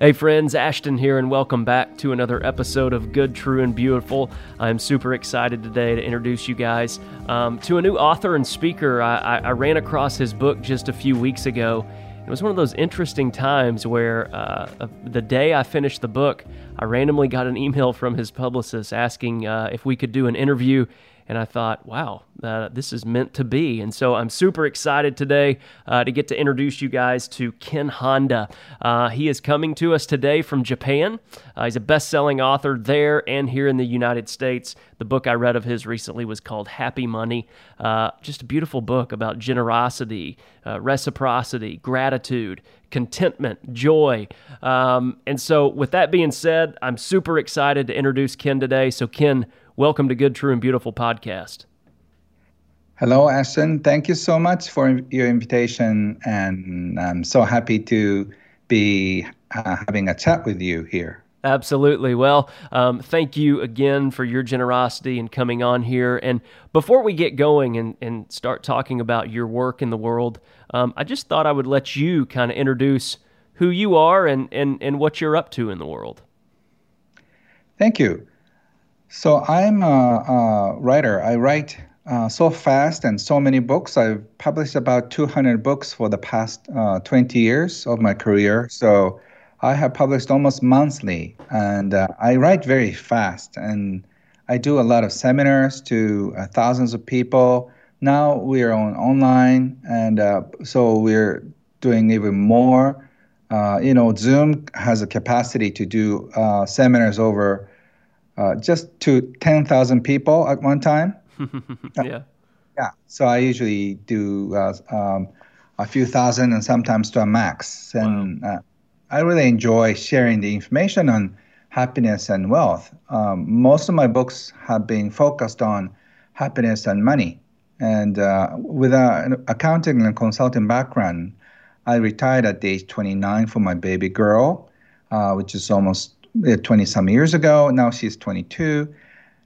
Hey friends, Ashton here, and welcome back to another episode of Good, True, and Beautiful. I'm super excited today to introduce you guys um, to a new author and speaker. I, I, I, ran across his book just a few weeks ago. It was one of those interesting times where uh, the day I finished the book, I randomly got an email from his publicist asking uh, if we could do an interview and I thought, wow, uh, this is meant to be. And so I'm super excited today uh, to get to introduce you guys to Ken Honda. Uh, he is coming to us today from Japan. Uh, he's a best selling author there and here in the United States. The book I read of his recently was called Happy Money. Uh, just a beautiful book about generosity, uh, reciprocity, gratitude, contentment, joy. Um, and so, with that being said, I'm super excited to introduce Ken today. So, Ken, Welcome to Good, True, and Beautiful podcast. Hello, Ashton. Thank you so much for your invitation. And I'm so happy to be uh, having a chat with you here. Absolutely. Well, um, thank you again for your generosity and coming on here. And before we get going and, and start talking about your work in the world, um, I just thought I would let you kind of introduce who you are and, and, and what you're up to in the world. Thank you. So I'm a, a writer. I write uh, so fast and so many books. I've published about 200 books for the past uh, 20 years of my career. So I have published almost monthly, and uh, I write very fast. And I do a lot of seminars to uh, thousands of people. Now we are on online, and uh, so we're doing even more. Uh, you know, Zoom has a capacity to do seminars over uh, just to 10,000 people at one time. yeah. Yeah. So I usually do uh, um, a few thousand and sometimes to a max. And wow. uh, I really enjoy sharing the information on happiness and wealth. Um, most of my books have been focused on happiness and money. And uh, with an accounting and consulting background, I retired at age 29 for my baby girl, uh, which is almost 20 some years ago. Now she's 22.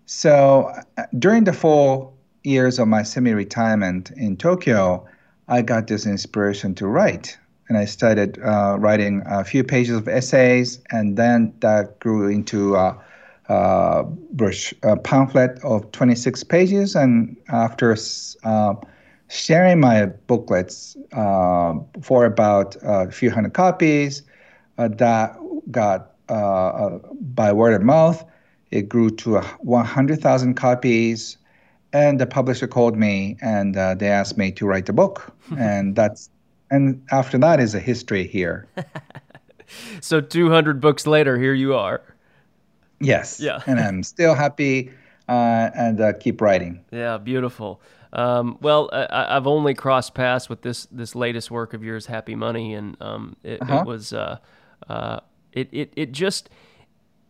So uh, during the four years of my semi retirement in Tokyo, I got this inspiration to write. And I started uh, writing a few pages of essays, and then that grew into a, a pamphlet of 26 pages. And after uh, sharing my booklets uh, for about a few hundred copies, uh, that got uh, uh, by word of mouth. It grew to 100,000 copies, and the publisher called me and uh, they asked me to write the book, and that's and after that is a history here. so 200 books later, here you are. Yes. Yeah. and I'm still happy uh, and uh, keep writing. Yeah, beautiful. Um, well, I, have only crossed paths with this this latest work of yours, Happy Money, and um, it, uh-huh. it, was uh, uh, it it it just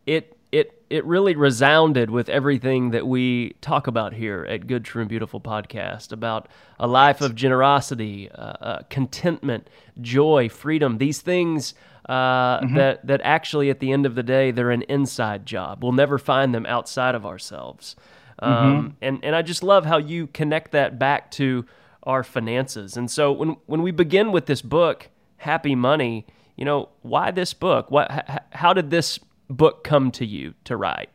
it it it really resounded with everything that we talk about here at Good True and Beautiful podcast about a life of generosity, uh, uh, contentment, joy, freedom. These things uh, mm-hmm. that that actually at the end of the day they're an inside job. We'll never find them outside of ourselves. Um, mm-hmm. And and I just love how you connect that back to our finances. And so when when we begin with this book, Happy Money you know, why this book? What, how did this book come to you to write?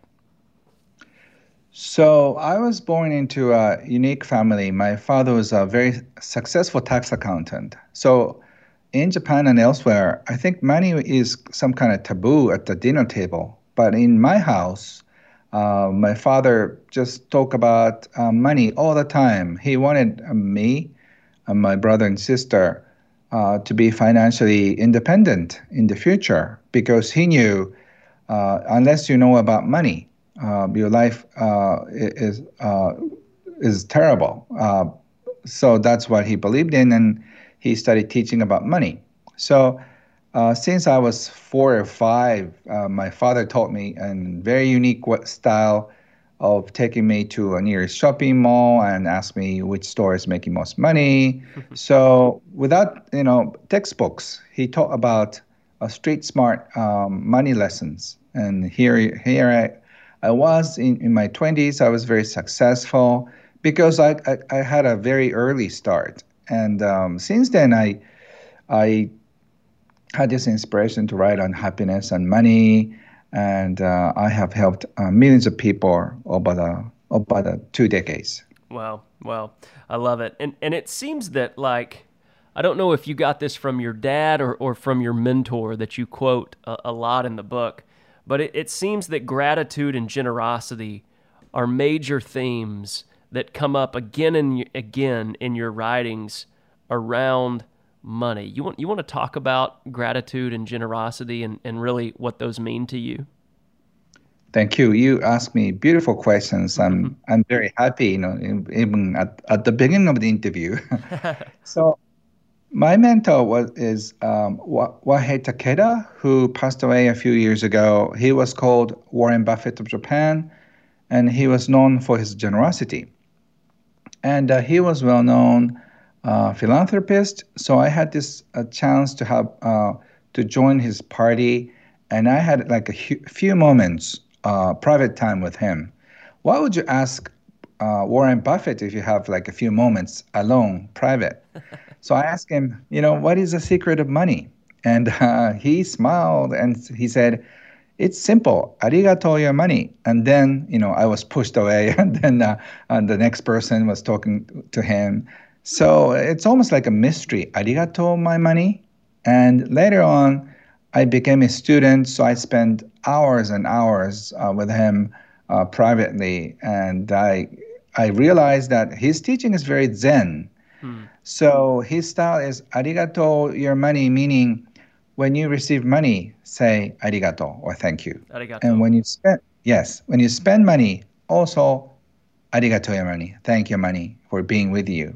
So I was born into a unique family. My father was a very successful tax accountant. So in Japan and elsewhere, I think money is some kind of taboo at the dinner table. But in my house, uh, my father just talked about uh, money all the time. He wanted uh, me and my brother and sister uh, to be financially independent in the future because he knew uh, unless you know about money, uh, your life uh, is uh, is terrible. Uh, so that's what he believed in, and he started teaching about money. So since I was four or five, my father taught me a very unique style of taking me to a nearest shopping mall and ask me which store is making most money. so without you know textbooks, he taught about a street smart um, money lessons. And here here I, I was in, in my 20s. I was very successful because I, I, I had a very early start. And um, since then, I I had this inspiration to write on happiness and money, and uh, I have helped uh, millions of people over the over the two decades. Wow, wow, I love it, and and it seems that like. I don't know if you got this from your dad or, or from your mentor that you quote a, a lot in the book, but it, it seems that gratitude and generosity are major themes that come up again and again in your writings around money. You want you want to talk about gratitude and generosity and, and really what those mean to you? Thank you. You asked me beautiful questions. I'm mm-hmm. I'm very happy, you know, even at, at the beginning of the interview. so my mentor was is um, Wahei Takeda, who passed away a few years ago. He was called Warren Buffett of Japan, and he was known for his generosity. And uh, he was well known philanthropist. So I had this a chance to have uh, to join his party, and I had like a hu- few moments uh, private time with him. Why would you ask uh, Warren Buffett if you have like a few moments alone, private? so I asked him, you know, what is the secret of money? And uh, he smiled and he said, it's simple. Arigato your money. And then, you know, I was pushed away, and then uh, and the next person was talking to him. So it's almost like a mystery. Arigato my money. And later on, I became a student, so I spent hours and hours uh, with him uh, privately, and I I realized that his teaching is very zen. Hmm. So his style is arigato your money, meaning when you receive money, say arigato or thank you. Arigato. And when you spend yes, when you spend money, also arigato your money, thank your money for being with you.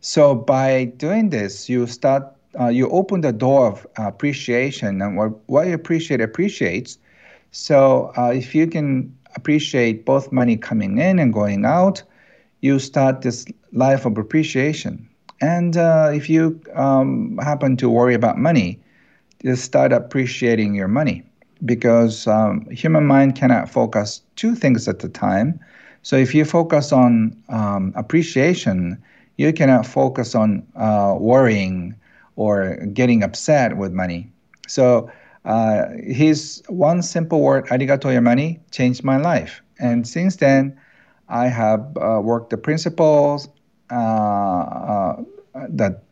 So by doing this, you start uh, you open the door of appreciation, and what, what you appreciate appreciates. So uh, if you can appreciate both money coming in and going out, you start this life of appreciation. And uh, if you um, happen to worry about money, you start appreciating your money because um, human mind cannot focus two things at a time. So if you focus on um, appreciation, you cannot focus on uh, worrying or getting upset with money. So uh, his one simple word, arigato your money, changed my life. And since then, I have uh, worked the principles uh, uh, that,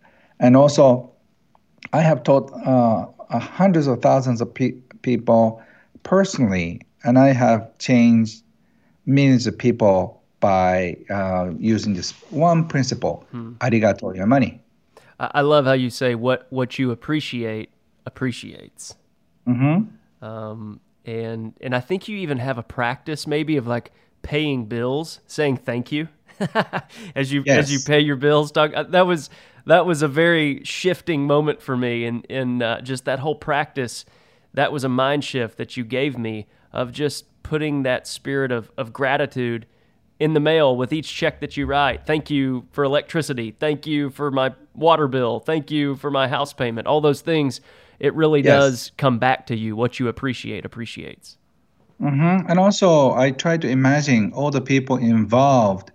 and also I have taught uh, hundreds of thousands of pe- people personally, and I have changed millions of people by uh, using this one principle, hmm. arigato your money. I love how you say what what you appreciate appreciates. Mm-hmm. Um, and and I think you even have a practice maybe of like paying bills, saying thank you as you yes. as you pay your bills. Doug, uh, that was that was a very shifting moment for me, and and uh, just that whole practice. That was a mind shift that you gave me of just putting that spirit of of gratitude in the mail with each check that you write. Thank you for electricity. Thank you for my water bill. Thank you for my house payment. All those things, it really yes. does come back to you. What you appreciate appreciates. Mm-hmm. And also, I try to imagine all the people involved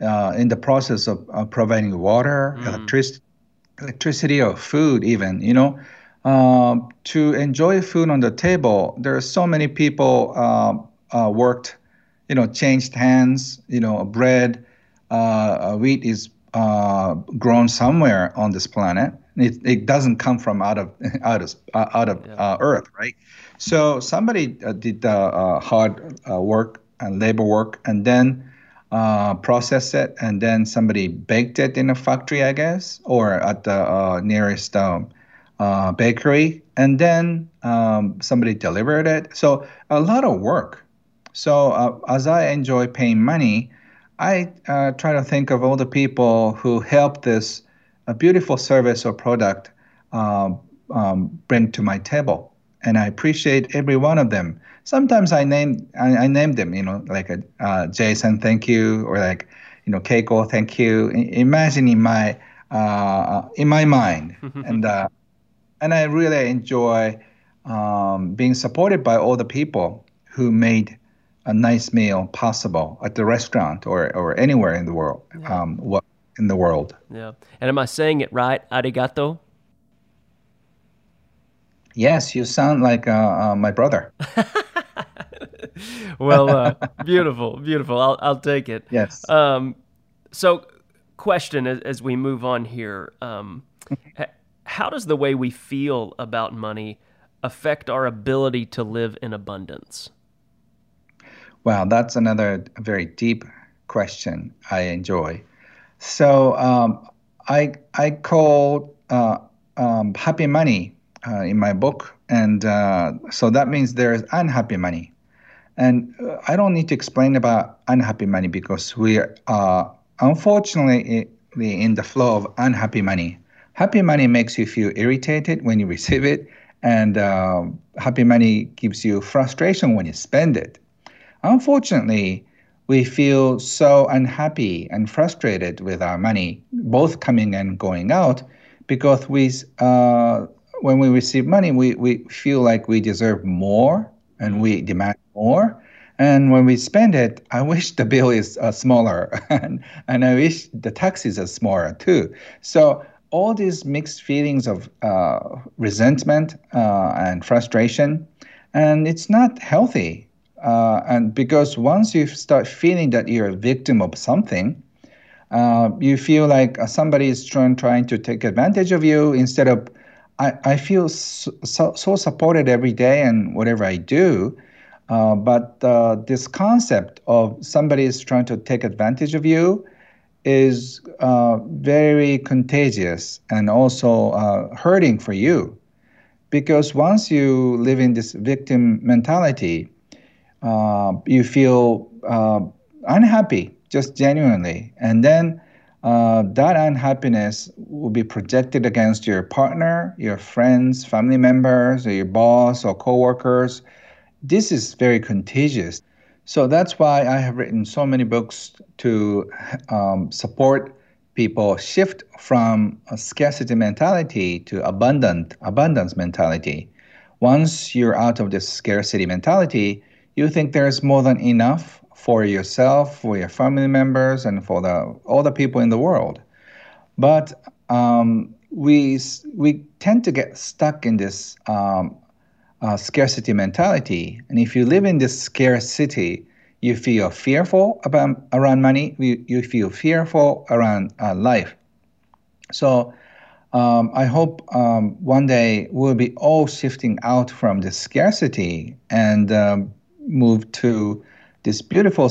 uh, in the process of, of providing water, mm. electric- electricity, or food, even. You know, uh, to enjoy food on the table, there are so many people uh, uh worked you know, changed hands. You know, bread, uh, wheat is uh, grown somewhere on this planet. It, it doesn't come from out of out of uh, out of yeah. uh, Earth, right? So somebody uh, did uh, hard work and labor work, and then processed it, and then somebody baked it in a factory, I guess, or at the nearest um, bakery, and then um, somebody delivered it. So a lot of work so uh, as I enjoy paying money, I uh, try to think of all the people who help this a beautiful service or product um, um, bring to my table, and I appreciate every one of them. Sometimes I name I, I name them, you know, like a, uh, Jason, thank you, or like you know, Keiko, thank you. I, imagine in my uh, in my mind, and uh, and I really enjoy um, being supported by all the people who made a nice meal possible at the restaurant or, or anywhere in the world. Yeah. Um, what in the world? Yeah. And am I saying it right? Arigato. Yes, you sound like uh, uh, my brother. well, uh, beautiful, beautiful. I'll I'll take it. Yes. Um, so, question as, as we move on here, um, how does the way we feel about money affect our ability to live in abundance? Wow, that's another very deep question. I enjoy. So um, I I call uh, um, happy money uh, in my book, and uh, so that means there is unhappy money, and uh, I don't need to explain about unhappy money because we are unfortunately in the flow of unhappy money. Happy money makes you feel irritated when you receive it, and uh, happy money gives you frustration when you spend it. Unfortunately, we feel so unhappy and frustrated with our money, both coming and going out, because we, uh, when we receive money, we, we feel like we deserve more and we demand more. And when we spend it, I wish the bill is uh, smaller, and, and I wish the taxes are smaller too. So all these mixed feelings of uh, resentment uh, and frustration, and it's not healthy. Uh, and because once you start feeling that you're a victim of something, uh, you feel like somebody is trying trying to take advantage of you instead of I, I feel so, so, supported every day and whatever I do. Uh, but uh, this concept of somebody is trying to take advantage of you is uh, very contagious and also uh, hurting for you. Because once you live in this victim mentality, uh, you feel uh, unhappy, just genuinely. And then uh, that unhappiness will be projected against your partner, your friends, family members, or your boss or coworkers. This is very contagious. So that's why I have written so many books to um, support people shift from a scarcity mentality to abundant abundance mentality. Once you're out of this scarcity mentality, you think there's more than enough for yourself, for your family members, and for the all the people in the world. But um, we we tend to get stuck in this um, uh, scarcity mentality, and if you live in this scarcity, you feel fearful about around money. You, you feel fearful around uh, life. So. Um, I hope um, one day we'll be all shifting out from the scarcity and um, move to this beautiful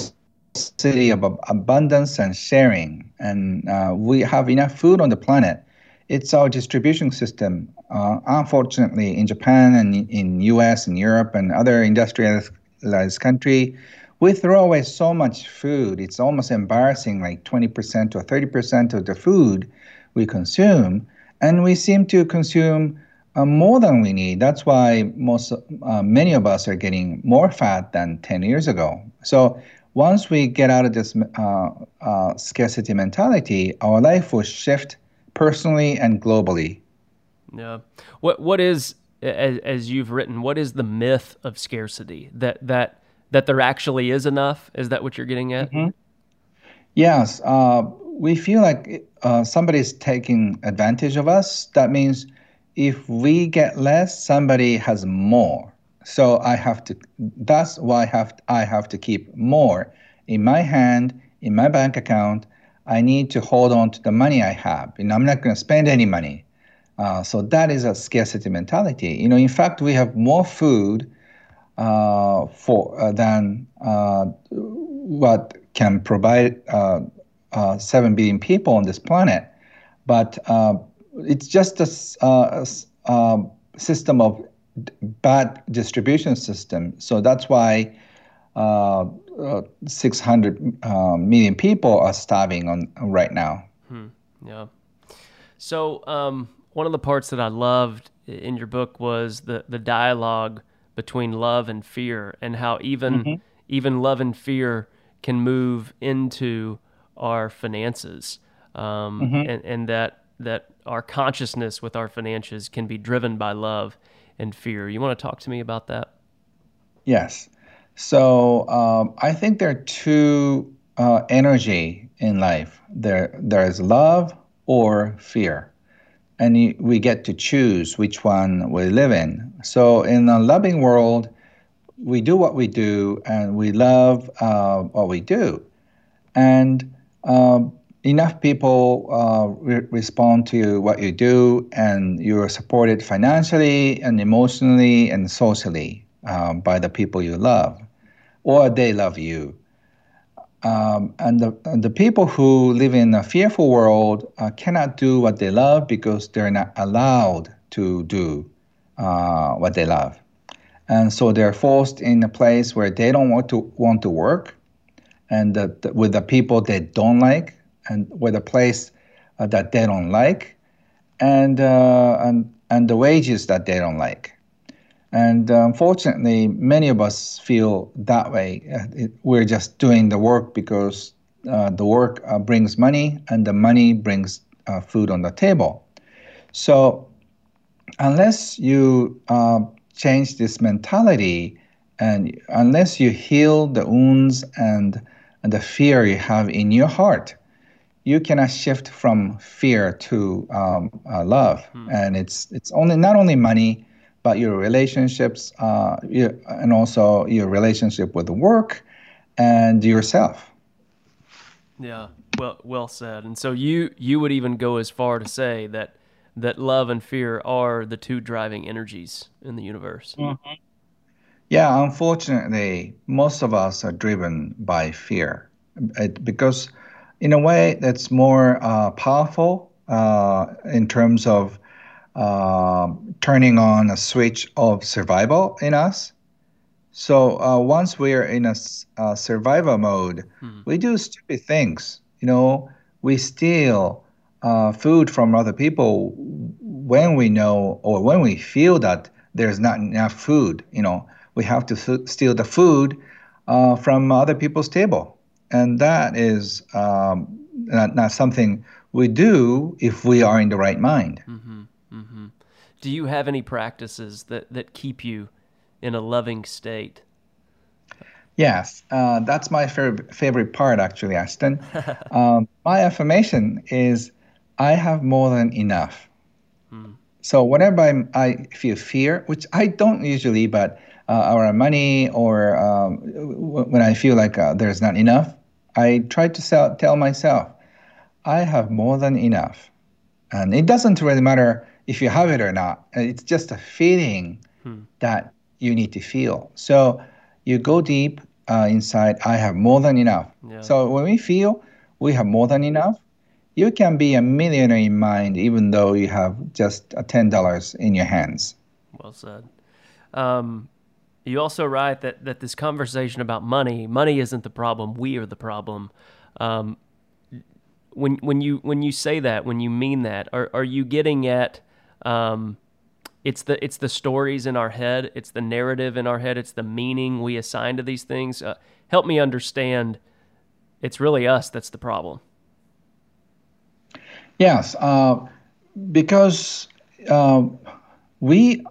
city of abundance and sharing. And uh, we have enough food on the planet. It's our distribution system. Uh, unfortunately, in Japan and in U.S. and Europe and other industrialized country, we throw away so much food. It's almost embarrassing, like 20% or 30% of the food we consume. And we seem to consume uh, more than we need. That's why most, uh, many of us are getting more fat than 10 years ago. So once we get out of this uh, uh scarcity mentality, our life will shift personally and globally. Yeah. What What is as, as you've written? What is the myth of scarcity? That that that there actually is enough? Is that what you're getting at? Mm-hmm. Yes. Uh, we feel like uh, somebody's taking advantage of us. That means if we get less, somebody has more. So I have to. That's why I have I have to keep more in my hand in my bank account. I need to hold on to the money I have, and I'm not going to spend any money. Uh, so that is a scarcity mentality. You know, in fact, we have more food uh, for uh, than uh, what can provide uh, uh, seven billion people on this planet, but it's just a, a, a system of bad distribution system. So that's why uh, uh, 600 uh, million people are starving on right now. Hmm. Yeah. So um, one of the parts that I loved in your book was the the dialogue between love and fear, and how even mm-hmm. even love and fear can move into our finances, um, mm-hmm. and and that that our consciousness with our finances can be driven by love and fear. You want to talk to me about that? Yes. So um, I think there are two uh, energy in life. There there is love or fear, and we get to choose which one we live in. So in a loving world, we do what we do and we love uh, what we do. And um, enough people uh, re- respond to what you do and you're supported financially and emotionally and socially um, by the people you love or they love you. Um, and, the, and the people who live in a fearful world uh, cannot do what they love because they're not allowed to do uh, what they love. And so they're forced in a place where they don't want to want to work, and the, the, with the people they don't like, and with a place uh, that they don't like, and uh, and and the wages that they don't like. And uh, unfortunately, many of us feel that way. Uh, it, we're just doing the work because the work brings money, and the money brings food on the table. So unless you uh, change this mentality and unless you heal the wounds and, and the fear you have in your heart, you cannot shift from fear to um, uh, love. Hmm. And it's it's only not only money, but your relationships, uh, your, and also your relationship with the work and yourself. Yeah, well, well said. And so you you would even go as far to say that that love and fear are the two driving energies in the universe. Mm-hmm. Yeah, unfortunately, most of us are driven by fear it, because, in a way, that's more uh, powerful uh, in terms of uh, turning on a switch of survival in us. So uh, once we're in a, survival mode, mm-hmm. we do stupid things. You know, we steal uh, food from other people when we know or when we feel that there's not enough food. You know, we have to f- steal the food uh, from other people's table, and that is um, not, not, something we do if we are in the right mind. Mm-hmm, mm-hmm. Do you have any practices that that keep you in a loving state? Yes, uh, that's my favorite favorite part, actually, Ashton. um, my affirmation is I have more than enough. Hmm. So whenever I'm, i feel fear, which I don't usually, but uh, our money or um, when I feel like uh, there's not enough, I try to sell, tell myself, I have more than enough. And it doesn't really matter if you have it or not. It's just a feeling hmm. that you need to feel. So you go deep uh, inside, I have more than enough. Yeah. So when we feel we have more than enough, you can be a millionaire in mind even though you have just ten dollars in your hands. Well said. Um, you also write that that this conversation about money, money isn't the problem. We are the problem. Um, when when you when you say that, when you mean that, are are you getting at? Um, it's the it's the stories in our head. It's the narrative in our head. It's the meaning we assign to these things. Uh, help me understand. It's really us that's the problem. Yes, uh, because uh, we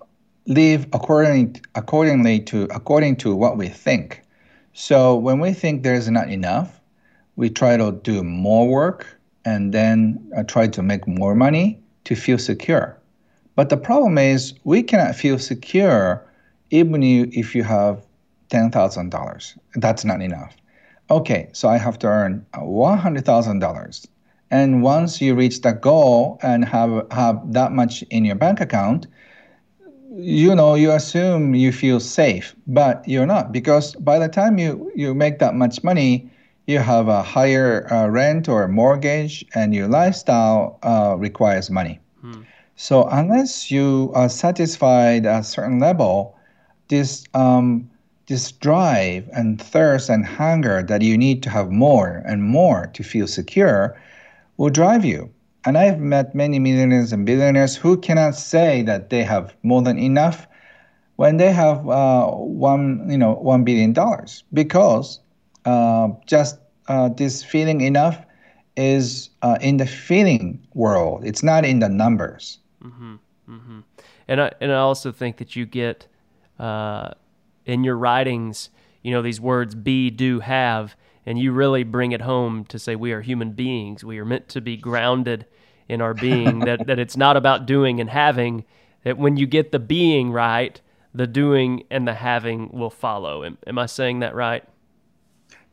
live according accordingly to according to what we think. So when we think there's not enough, we try to do more work and then uh, try to make more money to feel secure. But the problem is we cannot feel secure even if you have ten thousand dollars. That's not enough. Okay, so I have to earn one hundred thousand dollars and once you reach that goal and have have that much in your bank account, you know you assume you feel safe, but you're not because by the time you you make that much money, you have a higher uh, rent or mortgage, and your lifestyle uh, requires money. Hmm. So unless you are satisfied at a certain level, this um, this drive and thirst and hunger that you need to have more and more to feel secure will drive you. And I've met many millionaires and billionaires who cannot say that they have more than enough when they have uh, one, you know, one billion dollars because uh, just uh, this feeling enough is uh, in the feeling world. It's not in the numbers. Mm-hmm, mm-hmm. And I and I also think that you get uh, in your writings, you know, these words be, do, have and you really bring it home to say we are human beings. We are meant to be grounded in our being. that that it's not about doing and having. that when you get the being right, the doing and the having will follow. Am, am I saying that right?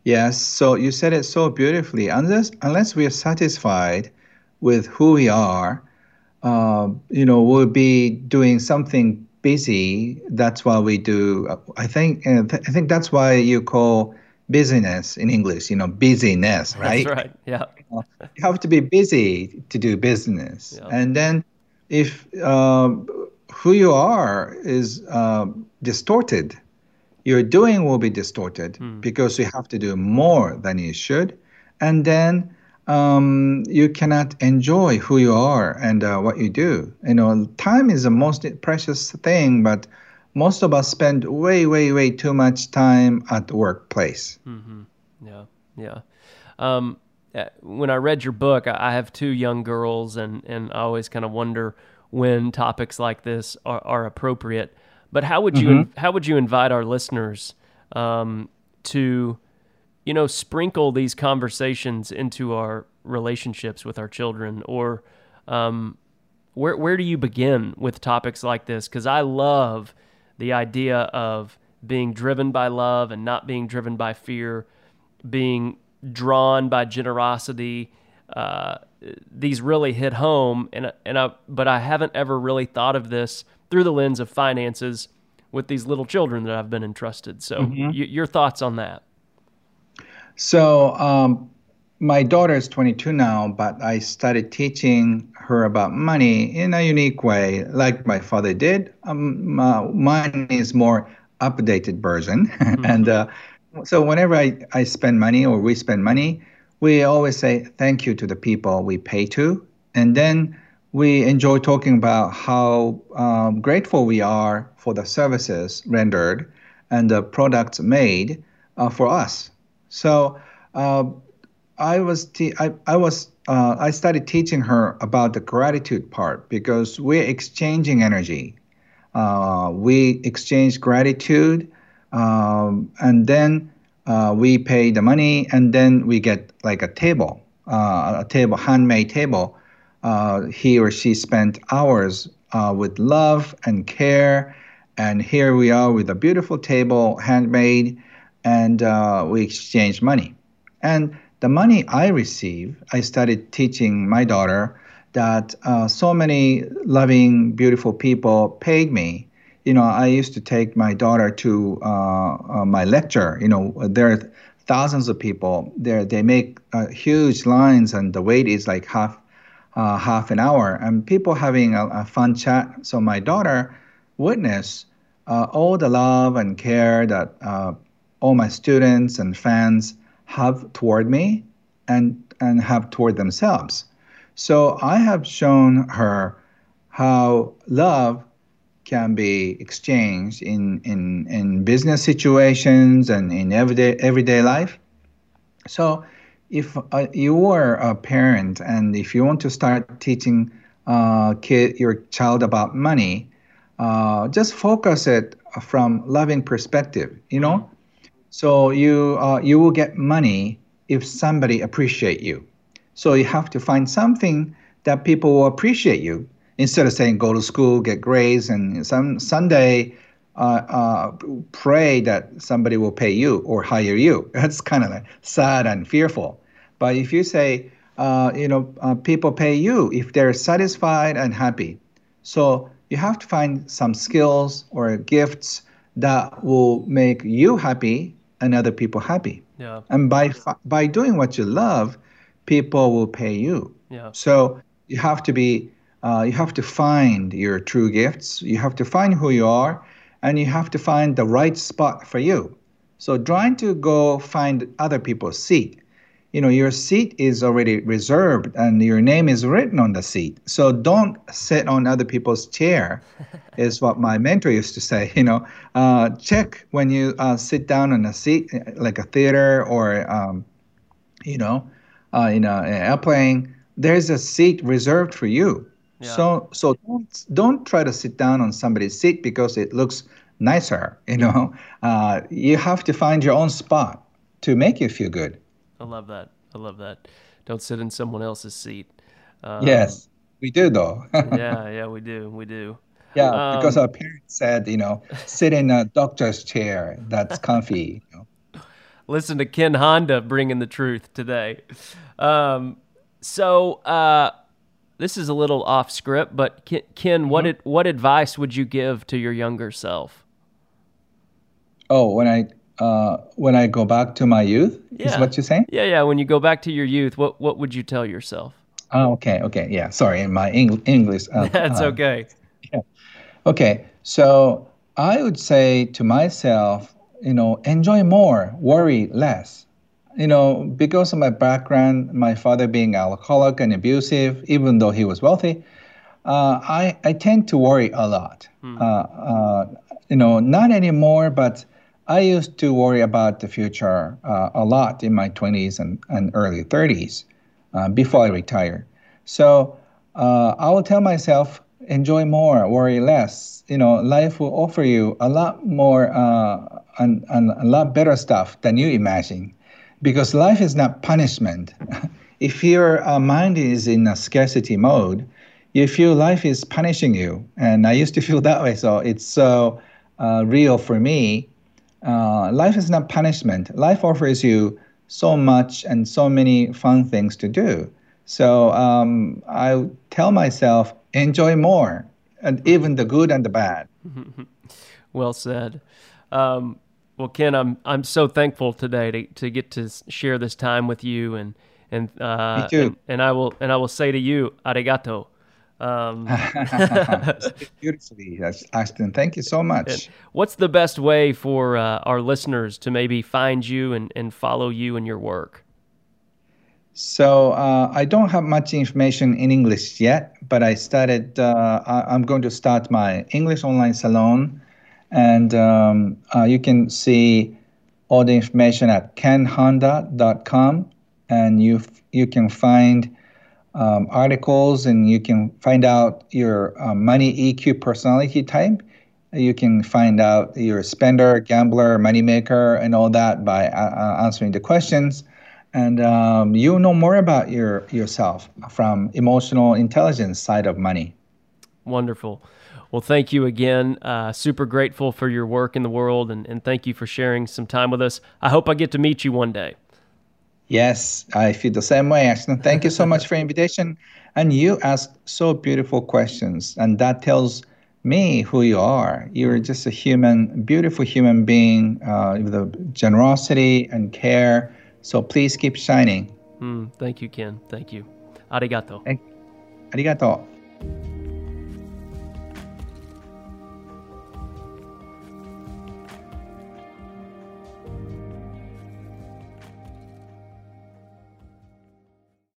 Yes. So you said it so beautifully. Unless unless we are satisfied with who we are, uh, you know, we'll be doing something busy. That's why we do. I think. I think that's why you call business in English. You know, busyness, right? That's right. Yeah. you have to be busy to do business, yeah. and then if uh, who you are is uh, distorted, your doing will be distorted hmm. because you have to do more than you should, and then um, you cannot enjoy who you are and uh, what you do. You know, time is the most precious thing, but most of us spend way, way, way too much time at the workplace. Mm-hmm. Yeah, yeah. Um, when I read your book, I have two young girls, and and I always kind of wonder when topics like this are, are appropriate. But how would you mm-hmm. how would you invite our listeners um, to you know, sprinkle these conversations into our relationships with our children or um, where where do you begin with topics like this? Because I love the idea of being driven by love and not being driven by fear, being drawn by generosity. Uh, these really hit home, and and I, but I haven't ever really thought of this through the lens of finances with these little children that I've been entrusted. So, mm-hmm. y- your thoughts on that? So um, my daughter is 22 now, but I started teaching her about money in a unique way, like my father did. Um, uh, mine is more updated version, mm-hmm. and uh, so whenever I, I spend money or we spend money, we always say thank you to the people we pay to, and then we enjoy talking about how um, grateful we are for the services rendered and the products made uh, for us. So uh, I was te- I, I was uh, I started teaching her about the gratitude part because we're exchanging energy. Uh, we exchange gratitude, um, and then uh, we pay the money, and then we get like a table, uh, a table, handmade table. Uh, he or she spent hours with love and care, and here we are with a beautiful table, handmade and uh, we exchange money. And the money I receive, I started teaching my daughter that uh, so many loving, beautiful people paid me. You know, I used to take my daughter to uh, uh my lecture. You know, there are thousands of people there. They make uh, huge lines, and the wait is like half uh, half an hour, and people having a, a fun chat. So my daughter witnessed all the love and care that all my students and fans have toward me and and have toward themselves. So I have shown her how love can be exchanged in, in, in business situations and in everyday everyday life. So if uh, you are a parent and if you want to start teaching uh, kid your child about money, uh, just focus it from loving perspective. You know, so you uh, you will get money if somebody appreciate you. So you have to find something that people will appreciate you instead of saying go to school, get grades, and some Sunday uh, uh, pray that somebody will pay you or hire you. That's kind of like sad and fearful. But if you say, uh, you know, uh, people pay you if they're satisfied and happy. So you have to find some skills or gifts that will make you happy and other people happy. Yeah. And by by doing what you love, people will pay you. Yeah. So you have to be uh, you have to find your true gifts. You have to find who you are, and you have to find the right spot for you. So trying to go find other people's seat you know your seat is already reserved and your name is written on the seat. So don't sit on other people's chair is what my mentor used to say you know. Uh, check when you uh, sit down on a seat like a theater or um, you know uh, in a, an airplane there's a seat reserved for you. Yeah. so so don't, don't try to sit down on somebody's seat because it looks nicer you know. Uh, you have to find your own spot to make you feel good I love that. I love that. Don't sit in someone else's seat. Um, yes, we do though. yeah, yeah, we do. We do. Yeah, um, because our parents said, you know, sit in a doctor's chair. That's comfy. You know? Listen to Ken Honda bringing the truth today. Um, so uh, this is a little off script, but Ken, Ken what mm-hmm. what advice would you give to your younger self? Oh, when I uh, when I go back to my youth, yeah. is what you're saying? Yeah, yeah. When you go back to your youth, what what would you tell yourself? Oh, okay, okay, yeah. Sorry, in my Eng- English. Uh, That's uh, okay. Yeah. Okay, so I would say to myself, you know, enjoy more, worry less. You know, because of my background, my father being alcoholic and abusive, even though he was wealthy, uh, I I tend to worry a lot. Hmm. Uh, uh, you know, not anymore, but I used to worry about the future uh, a lot in my 20s and, and early 30s uh, before I retire. So uh, I will tell myself, enjoy more, worry less. You know, life will offer you a lot more uh, and, and a lot better stuff than you imagine, because life is not punishment. if your uh, mind is in a scarcity mode, you feel life is punishing you, and I used to feel that way. So it's so uh, real for me uh, life is not punishment. Life offers you so much and so many fun things to do. So um, I tell myself, enjoy more, and even the good and the bad. well said. Um, well, Ken, I'm I'm so thankful today to, to get to share this time with you, and and uh, Me too. And, and I will and I will say to you, arigato. Um, beautifully, Ashton. Thank you so much. What's the best way for uh, our listeners to maybe find you and, and follow you and your work? So uh, I don't have much information in English yet, but I started. Uh, I, am going to start my English online salon, and um, uh, you can see all the information at kenhonda.com, and you you can find um, articles and you can find out your uh, money EQ personality type. You can find out your spender, gambler, moneymaker, and all that by uh, uh, answering the questions. And um, you know more about your yourself from emotional intelligence side of money. Wonderful. Well, thank you again. Uh, super grateful for your work in the world, and, and thank you for sharing some time with us. I hope I get to meet you one day. Yes, I feel the same way, Ashton. Thank you so much for invitation. And you asked so beautiful questions, and that tells me who you are. You're just a human, beautiful human being uh, with a generosity and care. So please keep shining. Mm, thank you, Ken. Thank you. Arigato. Arigato.